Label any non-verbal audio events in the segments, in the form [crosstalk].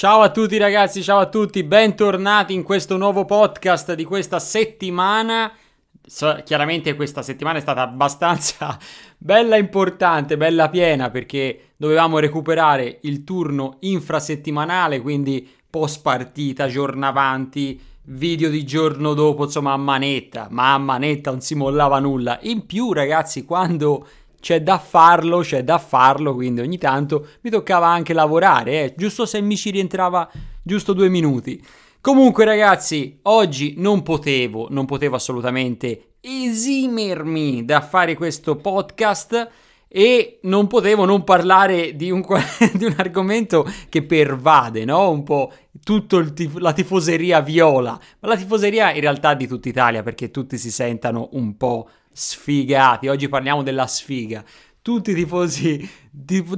Ciao a tutti ragazzi, ciao a tutti, bentornati in questo nuovo podcast di questa settimana. So, chiaramente questa settimana è stata abbastanza [laughs] bella importante, bella piena perché dovevamo recuperare il turno infrasettimanale, quindi post partita, giorno avanti, video di giorno dopo, insomma a manetta, ma a manetta non si mollava nulla. In più ragazzi, quando c'è da farlo, c'è da farlo, quindi ogni tanto mi toccava anche lavorare, eh, giusto se mi ci rientrava giusto due minuti. Comunque ragazzi, oggi non potevo, non potevo assolutamente esimermi da fare questo podcast e non potevo non parlare di un, [laughs] di un argomento che pervade, no? Un po' tutta tif- la tifoseria viola, ma la tifoseria in realtà di tutta Italia perché tutti si sentano un po' sfigati. Oggi parliamo della sfiga. Tutti i tifosi,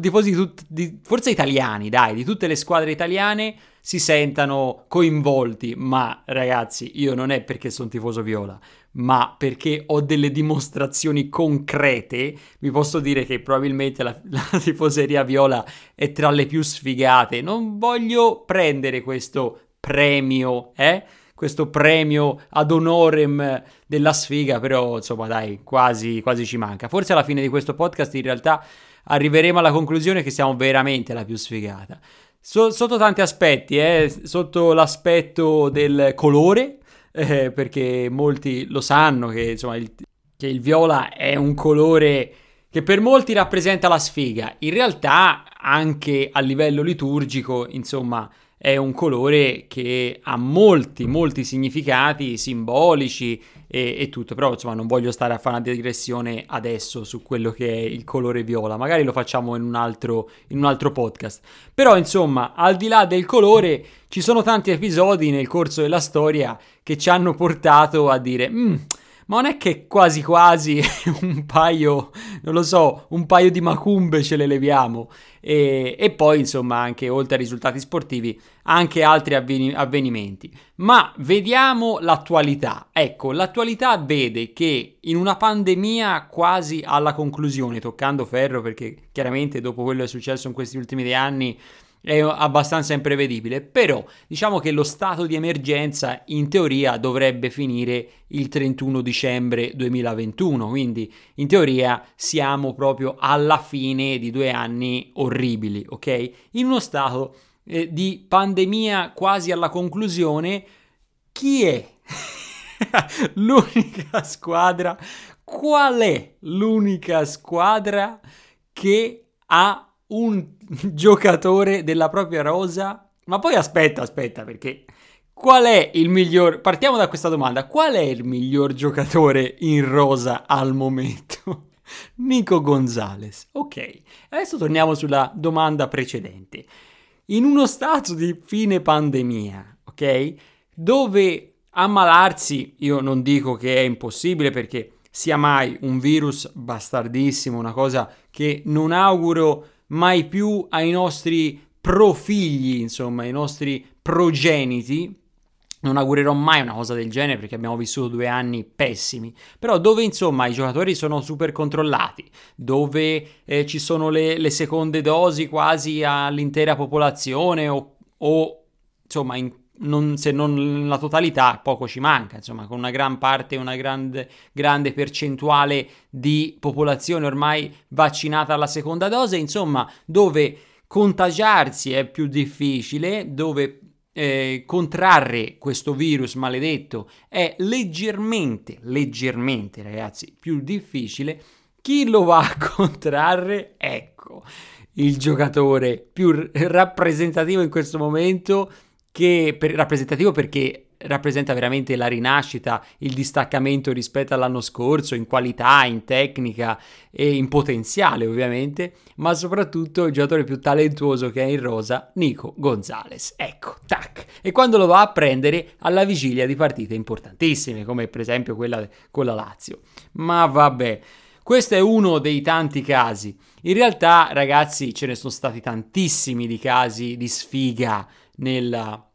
tifosi di tut, di, forse italiani, dai, di tutte le squadre italiane si sentano coinvolti. Ma ragazzi, io non è perché sono tifoso viola, ma perché ho delle dimostrazioni concrete. Vi posso dire che probabilmente la, [laughs] la tifoseria viola è tra le più sfigate. Non voglio prendere questo premio, eh? Questo premio ad honorem della sfiga, però insomma dai, quasi, quasi ci manca. Forse alla fine di questo podcast in realtà arriveremo alla conclusione che siamo veramente la più sfigata. So, sotto tanti aspetti, eh, sotto l'aspetto del colore, eh, perché molti lo sanno che, insomma, il, che il viola è un colore che per molti rappresenta la sfiga. In realtà, anche a livello liturgico, insomma, è un colore che ha molti, molti significati simbolici e, e, tutto, però insomma non voglio stare a fare una digressione adesso su quello che è il colore viola, magari lo facciamo in un altro, in un altro podcast. Però insomma, al di là del colore, ci sono tanti episodi nel corso della storia che ci hanno portato a dire... Mm, ma non è che quasi quasi [laughs] un paio, non lo so, un paio di macumbe ce le leviamo. E, e poi, insomma, anche oltre ai risultati sportivi, anche altri avveni- avvenimenti. Ma vediamo l'attualità. Ecco, l'attualità vede che in una pandemia quasi alla conclusione, toccando ferro, perché chiaramente dopo quello che è successo in questi ultimi due anni è abbastanza imprevedibile, però diciamo che lo stato di emergenza in teoria dovrebbe finire il 31 dicembre 2021, quindi in teoria siamo proprio alla fine di due anni orribili, ok? In uno stato eh, di pandemia quasi alla conclusione, chi è [laughs] l'unica squadra? Qual è l'unica squadra che ha un [laughs] giocatore della propria rosa. Ma poi aspetta, aspetta, perché qual è il miglior... Partiamo da questa domanda. Qual è il miglior giocatore in rosa al momento? [laughs] Nico Gonzalez. Ok, adesso torniamo sulla domanda precedente. In uno stato di fine pandemia, ok? Dove ammalarsi, io non dico che è impossibile perché sia mai un virus bastardissimo, una cosa che non auguro mai più ai nostri profigli, insomma, ai nostri progeniti. Non augurerò mai una cosa del genere perché abbiamo vissuto due anni pessimi, però dove insomma i giocatori sono super controllati, dove eh, ci sono le, le, seconde dosi quasi all'intera popolazione o, o insomma in non, se non la totalità, poco ci manca, insomma, con una gran parte, una grande, grande percentuale di popolazione ormai vaccinata alla seconda dose, insomma, dove contagiarsi è più difficile, dove eh, contrarre questo virus maledetto è leggermente, leggermente, ragazzi, più difficile. Chi lo va a contrarre? Ecco, il giocatore più rappresentativo in questo momento che per, rappresentativo perché rappresenta veramente la rinascita, il distaccamento rispetto all'anno scorso in qualità, in tecnica e in potenziale ovviamente, ma soprattutto il giocatore più talentuoso che è in rosa, Nico Gonzalez. Ecco, tac. E quando lo va a prendere alla vigilia di partite importantissime, come per esempio quella con la Lazio. Ma vabbè. Questo è uno dei tanti casi. In realtà, ragazzi, ce ne sono stati tantissimi di casi di sfiga nella,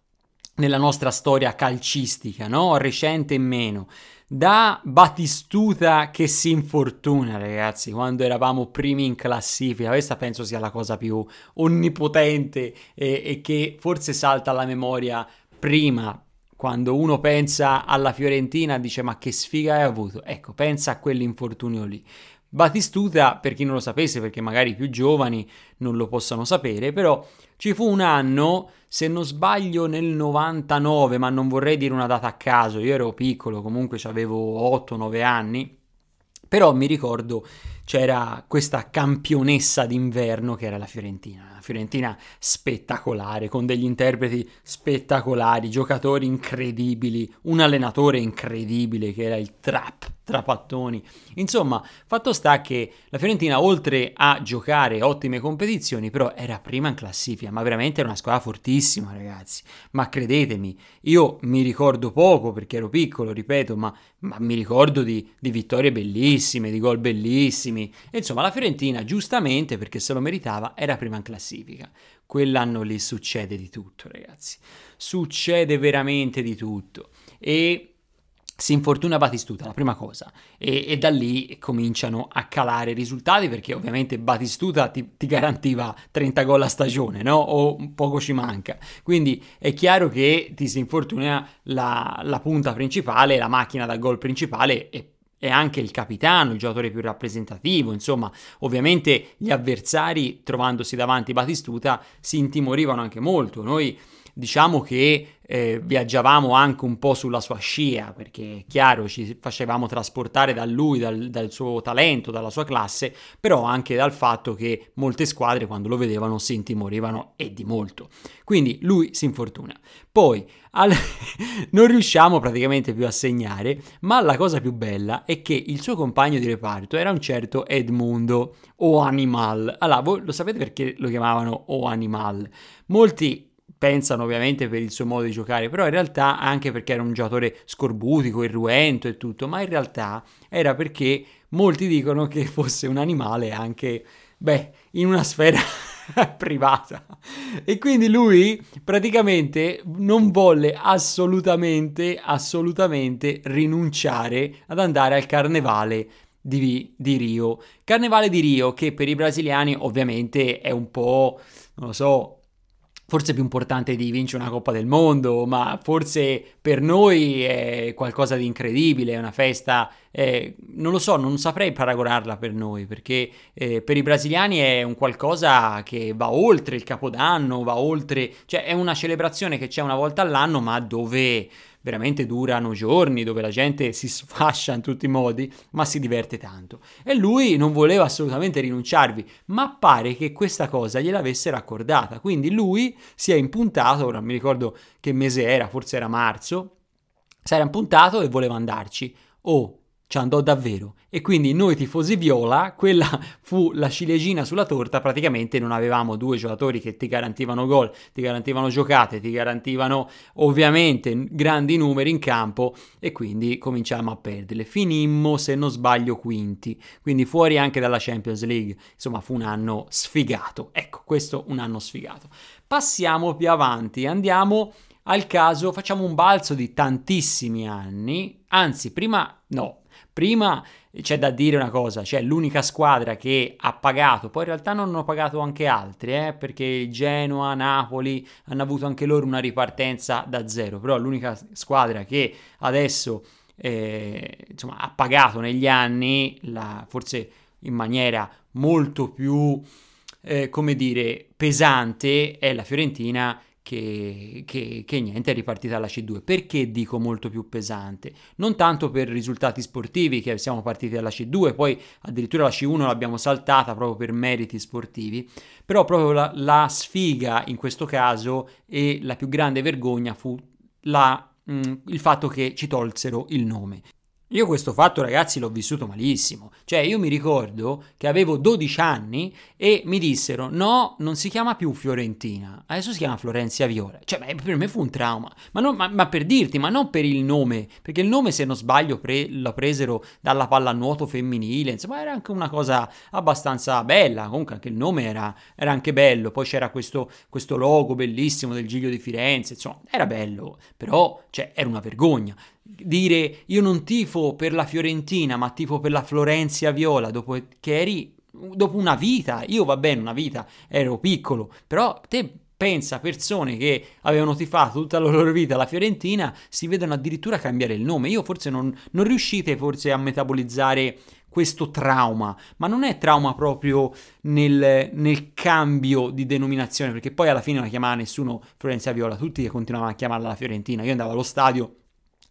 nella nostra storia calcistica, no? recente e meno. da Batistuta che si infortuna, ragazzi, quando eravamo primi in classifica. Questa penso sia la cosa più onnipotente e, e che forse salta alla memoria prima. Quando uno pensa alla Fiorentina dice ma che sfiga hai avuto? Ecco, pensa a quell'infortunio lì. Batistuta, per chi non lo sapesse, perché magari i più giovani non lo possano sapere, però ci fu un anno, se non sbaglio nel 99, ma non vorrei dire una data a caso, io ero piccolo, comunque avevo 8-9 anni, però mi ricordo c'era questa campionessa d'inverno che era la Fiorentina. La Fiorentina spettacolare, con degli interpreti spettacolari, giocatori incredibili, un allenatore incredibile che era il Trap Trapattoni. Insomma, fatto sta che la Fiorentina, oltre a giocare ottime competizioni, però era prima in classifica, ma veramente era una squadra fortissima, ragazzi. Ma credetemi, io mi ricordo poco perché ero piccolo, ripeto, ma, ma mi ricordo di, di vittorie bellissime, di gol bellissimi. E insomma, la Fiorentina, giustamente, perché se lo meritava, era prima in classifica. Quell'anno lì succede di tutto, ragazzi. Succede veramente di tutto. E si infortuna Batistuta, la prima cosa, e, e, da lì cominciano a calare i risultati perché ovviamente Batistuta ti, ti, garantiva 30 gol a stagione, no? O poco ci manca. Quindi è chiaro che ti si infortuna la, la punta principale, la macchina da gol principale e è anche il capitano, il giocatore più rappresentativo, insomma, ovviamente gli avversari trovandosi davanti Batistuta si intimorivano anche molto. Noi diciamo che eh, viaggiavamo anche un po' sulla sua scia, perché è chiaro ci facevamo trasportare da lui, dal, dal, suo talento, dalla sua classe, però anche dal fatto che molte squadre quando lo vedevano si intimorivano e di molto. Quindi lui si infortuna. Poi al... [laughs] non riusciamo praticamente più a segnare, ma la cosa più bella è che il suo compagno di reparto era un certo Edmundo o Animal. Allora, voi lo sapete perché lo chiamavano O Animal? Molti pensano ovviamente per il suo modo di giocare, però in realtà anche perché era un giocatore scorbutico, irruento e tutto, ma in realtà era perché molti dicono che fosse un animale anche, beh, in una sfera [laughs] privata. E quindi lui praticamente non volle assolutamente, assolutamente rinunciare ad andare al carnevale di, di Rio. Carnevale di Rio che per i brasiliani ovviamente è un po', non lo so, forse più importante di vincere una Coppa del Mondo, ma forse per noi è qualcosa di incredibile, è una festa, eh, non lo so, non saprei paragonarla per noi, perché eh, per i brasiliani è un qualcosa che va oltre il Capodanno, va oltre, cioè è una celebrazione che c'è una volta all'anno, ma dove veramente durano giorni, dove la gente si sfascia in tutti i modi, ma si diverte tanto. E lui non voleva assolutamente rinunciarvi, ma pare che questa cosa gliel'avesse raccordata. Quindi lui si è impuntato, ora mi ricordo che mese era, forse era marzo, si era impuntato e voleva andarci. Oh, ci andò davvero. E quindi noi tifosi viola, quella [laughs] fu la ciliegina sulla torta, praticamente non avevamo due giocatori che ti garantivano gol, ti garantivano giocate, ti garantivano ovviamente grandi numeri in campo e quindi cominciamo a perderle. Finimmo, se non sbaglio, quinti, quindi fuori anche dalla Champions League. Insomma, fu un anno sfigato. Ecco, questo un anno sfigato. Passiamo più avanti, andiamo al caso, facciamo un balzo di tantissimi anni, anzi, prima no, Prima c'è da dire una cosa, cioè l'unica squadra che ha pagato, poi in realtà non hanno pagato anche altri, eh, perché Genoa, Napoli hanno avuto anche loro una ripartenza da zero, però l'unica squadra che adesso eh, insomma, ha pagato negli anni, la, forse in maniera molto più, eh, come dire, pesante, è la Fiorentina che, che, che, niente è ripartita alla C2. Perché dico molto più pesante? Non tanto per risultati sportivi che siamo partiti dalla C2, poi addirittura la C1 l'abbiamo saltata proprio per meriti sportivi, però proprio la, la sfiga in questo caso e la più grande vergogna fu la, mh, mm, il fatto che ci tolsero il nome. Io questo fatto, ragazzi, l'ho vissuto malissimo. Cioè, io mi ricordo che avevo 12 anni e mi dissero: no, non si chiama più Fiorentina, adesso si chiama Florenzia Viola. Cioè, per me fu un trauma. Ma, non, ma, ma per dirti, ma non per il nome, perché il nome, se non sbaglio, pre, lo presero dalla pallanuoto femminile. Insomma, era anche una cosa abbastanza bella. Comunque, anche il nome era, era anche bello. Poi c'era questo, questo logo bellissimo del Giglio di Firenze. Insomma, era bello, però, cioè, era una vergogna dire io non tifo per la Fiorentina, ma tifo per la Florenzia Viola, dopo che eri dopo una vita, io va bene, una vita, ero piccolo, però te pensa persone che avevano tifato tutta la loro vita la Fiorentina si vedono addirittura cambiare il nome. Io forse non, non riuscite forse a metabolizzare questo trauma, ma non è trauma proprio nel, nel, cambio di denominazione, perché poi alla fine non la chiamava nessuno Florenza Viola, tutti continuavano a chiamarla la Fiorentina. Io andavo allo stadio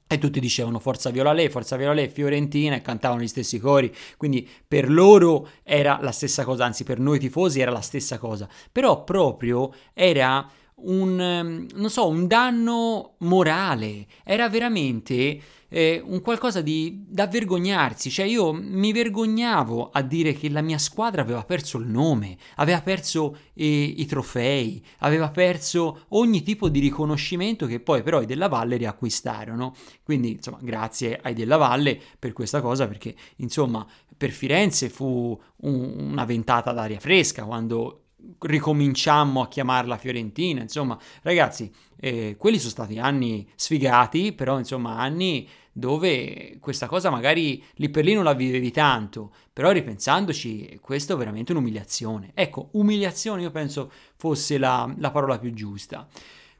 e tutti dicevano Forza Viola lei, Forza Viola lei, Fiorentina e cantavano gli stessi cori, quindi per loro era la stessa cosa, anzi per noi tifosi era la stessa cosa, però proprio era un, ehm, so, un danno morale, era veramente eh, un qualcosa di, da vergognarsi, cioè io mi vergognavo a dire che la mia squadra aveva perso il nome, aveva perso eh, i trofei, aveva perso ogni tipo di riconoscimento che poi però i Della Valle riacquistarono, quindi insomma grazie ai Della Valle per questa cosa perché insomma per Firenze fu un, una ventata d'aria fresca quando ricominciammo a chiamarla Fiorentina, insomma, ragazzi, eh, quelli sono stati anni sfigati, però insomma anni dove questa cosa magari lì per lì non la vivevi tanto, però ripensandoci questo è veramente un'umiliazione. Ecco, umiliazione io penso fosse la, la parola più giusta.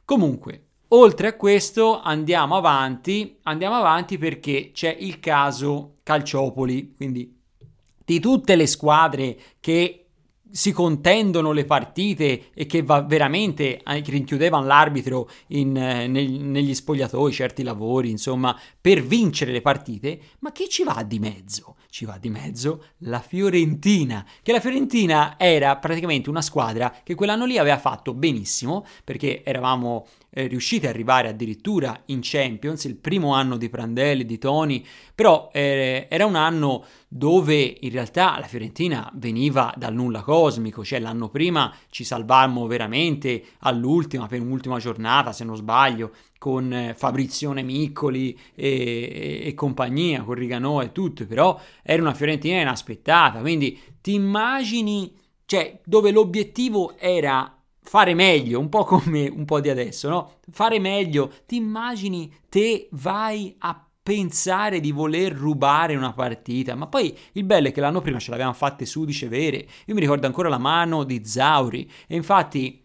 Comunque, oltre a questo andiamo avanti, andiamo avanti perché c'è il caso Calciopoli, quindi di tutte le squadre che si contendono le partite e che va veramente che rinchiudevano l'arbitro in, eh, nel, negli spogliatoi, certi lavori, insomma, per vincere le partite, ma chi ci va di mezzo? Ci va di mezzo la Fiorentina, che la Fiorentina era praticamente una squadra che quell'anno lì aveva fatto benissimo, perché eravamo eh, riusciti ad arrivare addirittura in Champions, il primo anno di Prandelli, di Toni, però eh, era un anno dove in realtà la Fiorentina veniva dal nulla cosmico, cioè l'anno prima ci salvammo veramente all'ultima, penultima giornata, se non sbaglio, con eh, Fabrizione Miccoli e, e, e, compagnia, con Rigano e tutto, però era una Fiorentina inaspettata, quindi ti immagini, cioè dove l'obiettivo era fare meglio, un po' come un po' di adesso, no? Fare meglio, ti immagini te vai a pensare di voler rubare una partita, ma poi il bello è che l'anno prima ce l'avevamo fatte sudice vere, io mi ricordo ancora la mano di Zauri e infatti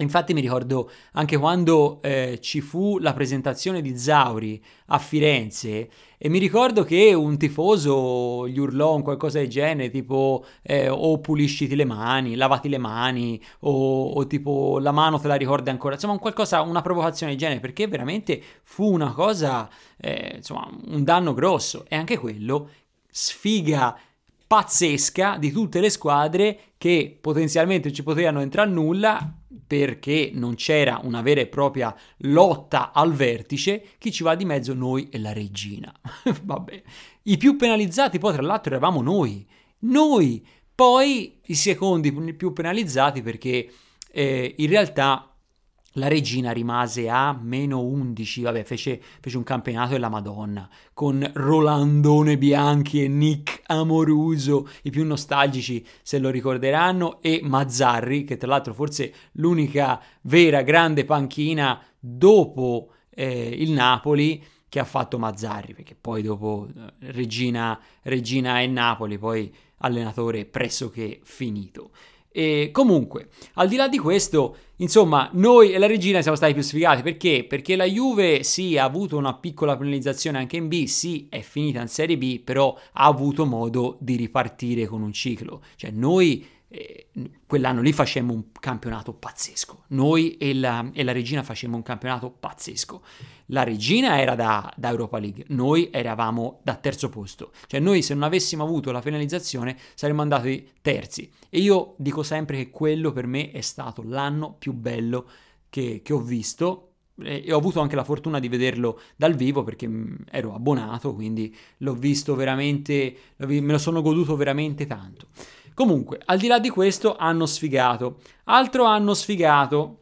Infatti mi ricordo anche quando eh, ci fu la presentazione di Zauri a Firenze e mi ricordo che un tifoso gli urlò un qualcosa del genere tipo eh, o pulisciti le mani, lavati le mani o, o, tipo la mano te la ricordi ancora, insomma un qualcosa, una provocazione del genere perché veramente fu una cosa, eh, insomma un danno grosso. E anche quello sfiga pazzesca di tutte le squadre che potenzialmente ci potevano entrare a nulla perché non c'era una vera e propria lotta al vertice, chi ci va di mezzo noi e la regina. [laughs] Vabbè, i più penalizzati poi tra l'altro eravamo noi, noi, poi i secondi più penalizzati perché eh, in realtà la regina rimase a meno 11, vabbè, fece, fece, un campionato della Madonna con Rolandone Bianchi e Nick Amoruso, i più nostalgici se lo ricorderanno, e Mazzarri, che tra l'altro forse l'unica vera grande panchina dopo eh, il Napoli che ha fatto Mazzarri, perché poi dopo eh, Regina, Regina e Napoli, poi allenatore pressoché finito. E comunque, al di là di questo, insomma, noi e la regina siamo stati più sfigati perché? Perché la Juve sì ha avuto una piccola penalizzazione anche in B, sì è finita in Serie B, però ha avuto modo di ripartire con un ciclo. Cioè noi quell'anno lì facemmo un campionato pazzesco. Noi e la, e la, regina facemmo un campionato pazzesco. La regina era da, da, Europa League, noi eravamo da terzo posto. Cioè noi se non avessimo avuto la penalizzazione saremmo andati terzi. E io dico sempre che quello per me è stato l'anno più bello che, che ho visto e ho avuto anche la fortuna di vederlo dal vivo perché mm, ero abbonato, quindi l'ho visto veramente, me lo sono goduto veramente tanto. Comunque, al di là di questo, hanno sfigato. Altro hanno sfigato.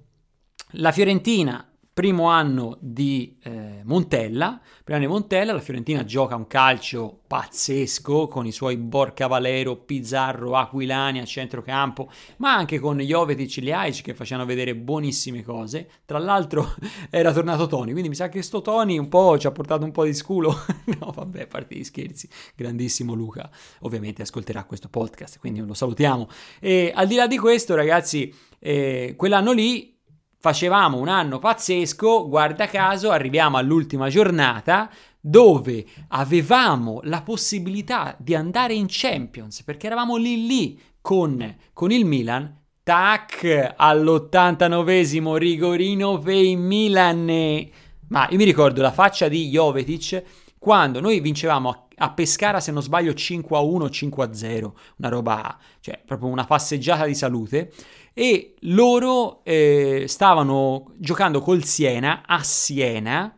La Fiorentina primo anno di eh, Montella, primo anno di Montella, la Fiorentina gioca un calcio pazzesco con i suoi Borca Valero, Pizzarro, Aquilani a centrocampo, ma anche con Jovetic e Liaic che facevano vedere buonissime cose. Tra l'altro [laughs] era tornato Tony, quindi mi sa che sto Tony un po' ci ha portato un po' di sculo. [laughs] no, vabbè, a parte gli scherzi, grandissimo Luca. Ovviamente ascolterà questo podcast, quindi lo salutiamo. E al di là di questo, ragazzi, eh, quell'anno lì facevamo un anno pazzesco, guarda caso arriviamo all'ultima giornata dove avevamo la possibilità di andare in Champions perché eravamo lì lì con, con il Milan. Tac, all'89esimo rigorino per il Milan. Ma io mi ricordo la faccia di Jovetic quando noi vincevamo a, a Pescara, se non sbaglio, 5 a 1, 5 a 0, una roba, cioè proprio una passeggiata di salute e loro eh, stavano giocando col Siena a Siena,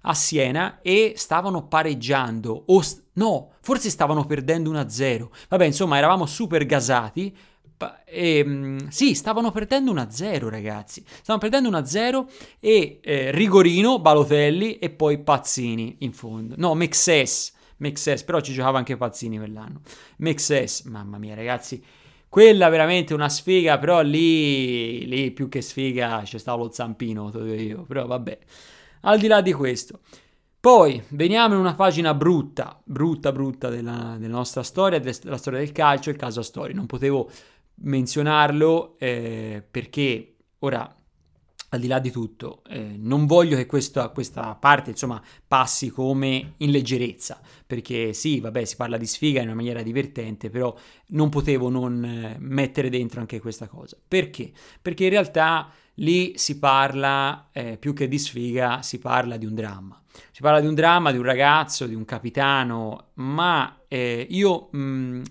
a Siena e stavano pareggiando o st- no, forse stavano perdendo 1-0. Vabbè, insomma, eravamo super gasati. E, ehm, sì, stavano perdendo 1-0, ragazzi. Stavano perdendo 1-0 e eh, Rigorino, Balotelli e poi Pazzini in fondo. No, Mexes. Mexes, però ci giocava anche Pazzini quell'anno. Mexes, mamma mia, ragazzi quella veramente una sfiga, però lì, lì più che sfiga c'è stato lo zampino, io, però vabbè. Al di là di questo. Poi veniamo in una pagina brutta, brutta, brutta della, della nostra storia, della storia del calcio, il caso Astori. Non potevo menzionarlo eh, perché ora al di là di tutto, eh, non voglio che questa, questa, parte insomma passi come in leggerezza, perché sì, vabbè, si parla di sfiga in una maniera divertente, però non potevo non eh, mettere dentro anche questa cosa. Perché? Perché in realtà lì si parla, eh, più che di sfiga, si parla di un dramma. Si parla di un dramma, di un ragazzo, di un capitano, ma eh, io mh,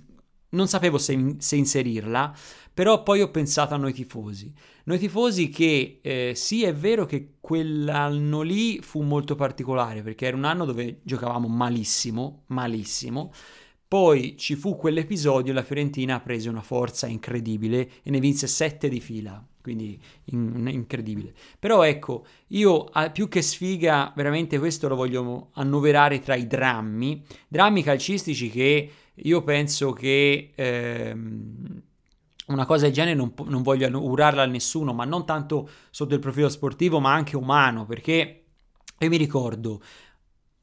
non sapevo se, se inserirla, però poi ho pensato a noi tifosi noi tifosi che eh, sì è vero che quell'anno lì fu molto particolare perché era un anno dove giocavamo malissimo, malissimo. Poi ci fu quell'episodio la Fiorentina prese una forza incredibile e ne vinse sette di fila, quindi in, incredibile. Però ecco, io più che sfiga, veramente questo lo voglio annoverare tra i drammi, drammi calcistici che io penso che... Ehm, una cosa del genere non, non voglio urarla a nessuno, ma non tanto sotto il profilo sportivo, ma anche umano, perché io mi ricordo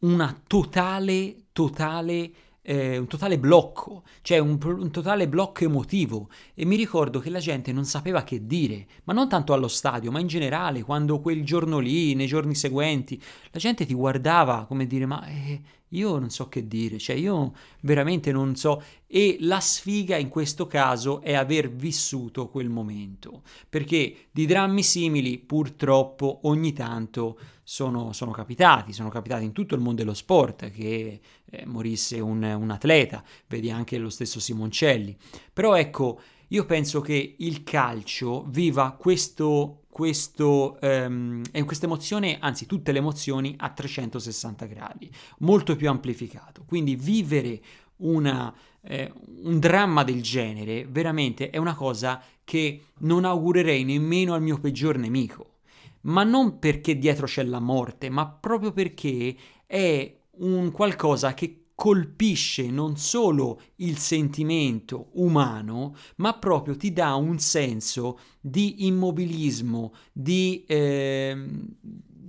una totale, totale eh, un totale blocco, cioè un, un, totale blocco emotivo. E mi ricordo che la gente non sapeva che dire, ma non tanto allo stadio, ma in generale, quando quel giorno lì, nei giorni seguenti, la gente ti guardava come dire ma eh, io non so che dire, cioè io veramente non so e la sfiga in questo caso è aver vissuto quel momento, perché di drammi simili purtroppo ogni tanto sono, sono capitati, sono capitati in tutto il mondo dello sport che eh, morisse un, un atleta, vedi anche lo stesso Simoncelli, però ecco io penso che il calcio viva questo, questo, um, questa emozione, anzi tutte le emozioni a 360 gradi, molto più amplificato. Quindi vivere una, eh, un dramma del genere veramente è una cosa che non augurerei nemmeno al mio peggior nemico. Ma non perché dietro c'è la morte, ma proprio perché è un qualcosa che colpisce non solo il sentimento umano, ma proprio ti dà un senso di immobilismo, di, eh,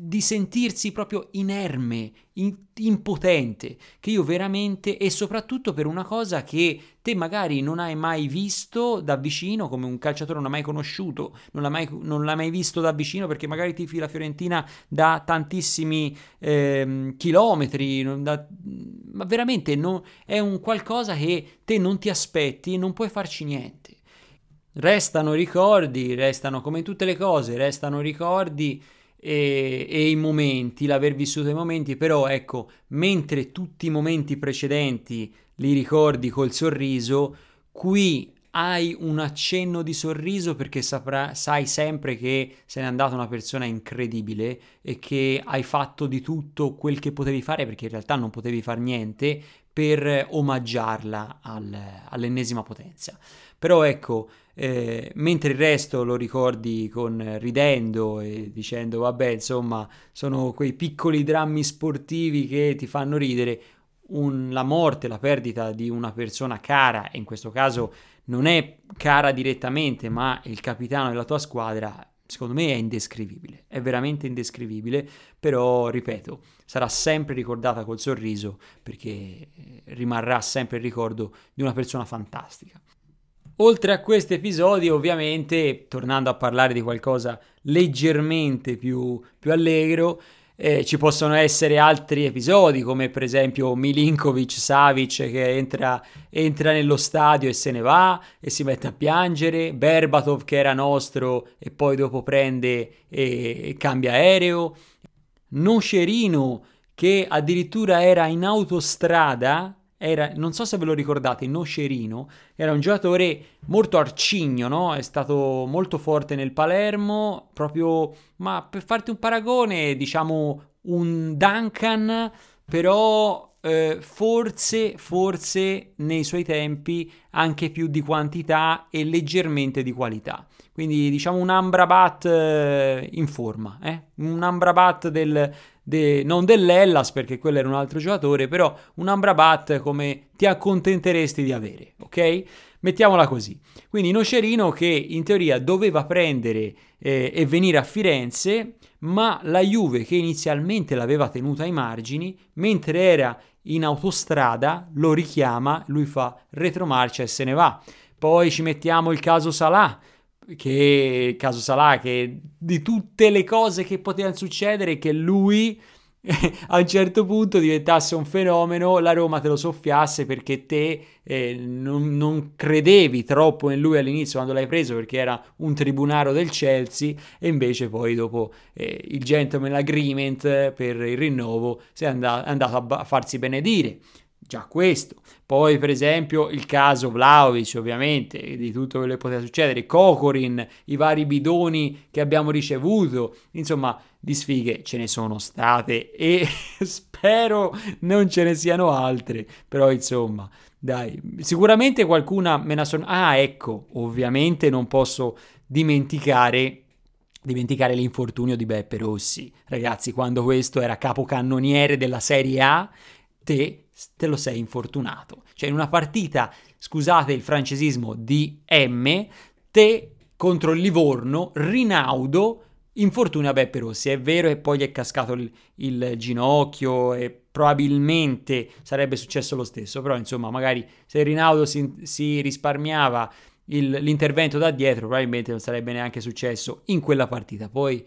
di sentirsi proprio inerme, in, impotente, che io veramente, e soprattutto per una cosa che te magari non hai mai visto da vicino, come un calciatore non ha mai conosciuto, non l'ha mai, non l'ha mai visto da vicino perché magari tifi la Fiorentina da tantissimi eh, chilometri, da, ma veramente no, è un qualcosa che te non ti aspetti e non puoi farci niente. Restano ricordi, restano come tutte le cose, restano ricordi e, e, i momenti, l'aver vissuto i momenti, però ecco, mentre tutti i momenti precedenti li ricordi col sorriso, qui hai un accenno di sorriso perché saprà, sai sempre che se n'è andata una persona incredibile e che hai fatto di tutto quel che potevi fare perché in realtà non potevi fare niente per omaggiarla al, all'ennesima potenza. Però ecco, eh, mentre il resto lo ricordi con ridendo e dicendo vabbè insomma sono quei piccoli drammi sportivi che ti fanno ridere, un, la morte, la perdita di una persona cara, e in questo caso non è cara direttamente, ma il capitano della tua squadra, secondo me è indescrivibile, è veramente indescrivibile, però ripeto, sarà sempre ricordata col sorriso perché eh, rimarrà sempre il ricordo di una persona fantastica. Oltre a questo episodio, ovviamente, tornando a parlare di qualcosa leggermente più, più allegro, eh, ci possono essere altri episodi, come per esempio Milinkovic Savic che entra, entra, nello stadio e se ne va e si mette a piangere, Berbatov che era nostro e poi dopo prende e, e cambia aereo, Nocerino che addirittura era in autostrada era, non so se ve lo ricordate, Nocerino, era un giocatore molto arcigno, no? È stato molto forte nel Palermo, proprio, ma per farti un paragone, diciamo un Duncan, però eh, forse, forse nei suoi tempi anche più di quantità e leggermente di qualità. Quindi diciamo un Ambrabat eh, in forma, eh? un Ambrabat del, de, non dell'Ellas perché quello era un altro giocatore, però un Amrabat come ti accontenteresti di avere, ok? Mettiamola così. Quindi Nocerino che in teoria doveva prendere eh, e venire a Firenze, ma la Juve che inizialmente l'aveva tenuta ai margini, mentre era in autostrada, lo richiama, lui fa retromarcia e se ne va. Poi ci mettiamo il caso Salah, che caso Salah, che di tutte le cose che potevano succedere, che lui a un certo punto diventasse un fenomeno, la Roma te lo soffiasse perché te eh, non, non, credevi troppo in lui all'inizio quando l'hai preso perché era un tribunaro del Chelsea e invece poi dopo eh, il gentleman agreement per il rinnovo è andato, è andato a farsi benedire. Già questo. Poi, per esempio, il caso Vlaovic, ovviamente, di tutto quello che poteva succedere, Kokorin, i vari bidoni che abbiamo ricevuto, insomma, di sfighe ce ne sono state e [laughs] spero non ce ne siano altre, però insomma, dai, sicuramente qualcuna me la sono... Ah, ecco, ovviamente non posso dimenticare dimenticare l'infortunio di Beppe Rossi. Ragazzi, quando questo era capocannoniere della Serie A, te te lo sei infortunato. Cioè in una partita, scusate il francesismo, di M, te contro il Livorno, Rinaudo infortuna Beppe Rossi. È vero che poi gli è cascato il, il, ginocchio e probabilmente sarebbe successo lo stesso, però insomma magari se Rinaudo si, si risparmiava il, l'intervento da dietro probabilmente non sarebbe neanche successo in quella partita. Poi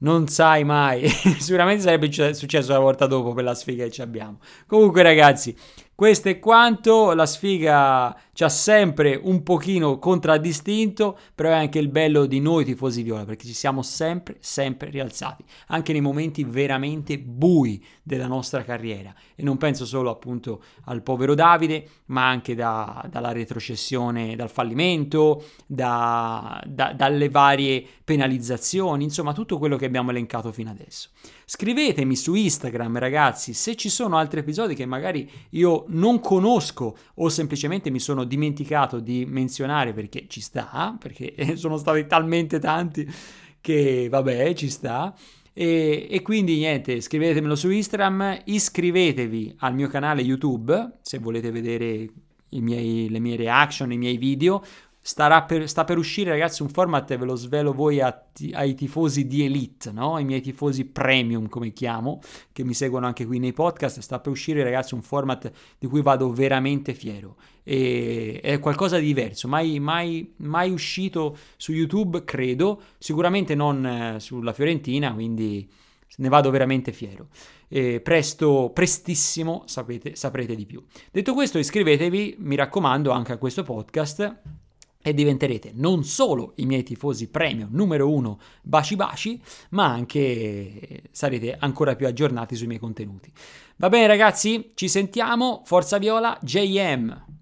non sai mai, [laughs] sicuramente sarebbe successo la volta dopo per la sfiga che ci abbiamo. Comunque ragazzi, questo è quanto, la sfiga ci ha sempre un pochino contraddistinto, però è anche il bello di noi tifosi viola, perché ci siamo sempre, sempre rialzati, anche nei momenti veramente bui della nostra carriera. E non penso solo appunto al povero Davide, ma anche da, dalla retrocessione, dal fallimento, da, da, dalle varie penalizzazioni, insomma tutto quello che abbiamo elencato fino adesso. Scrivetemi su Instagram, ragazzi, se ci sono altri episodi che magari io non conosco o semplicemente mi sono dimenticato di menzionare perché ci sta, perché [laughs] sono stati talmente tanti che vabbè, ci sta. E, e, quindi niente, scrivetemelo su Instagram, iscrivetevi al mio canale YouTube se volete vedere miei, le mie reaction, i miei video per, sta per uscire, ragazzi, un format, ve lo svelo voi a, ai tifosi di Elite, no? Ai miei tifosi premium, come chiamo, che mi seguono anche qui nei podcast. Sta per uscire, ragazzi, un format di cui vado veramente fiero. E, è qualcosa di diverso, mai, mai, mai uscito su YouTube, credo. Sicuramente non eh, sulla Fiorentina, quindi ne vado veramente fiero. E presto, prestissimo, sapete, saprete di più. Detto questo, iscrivetevi, mi raccomando, anche a questo podcast e diventerete non solo i miei tifosi premio numero uno baci baci, ma anche sarete ancora più aggiornati sui miei contenuti. Va bene ragazzi, ci sentiamo, Forza Viola, JM.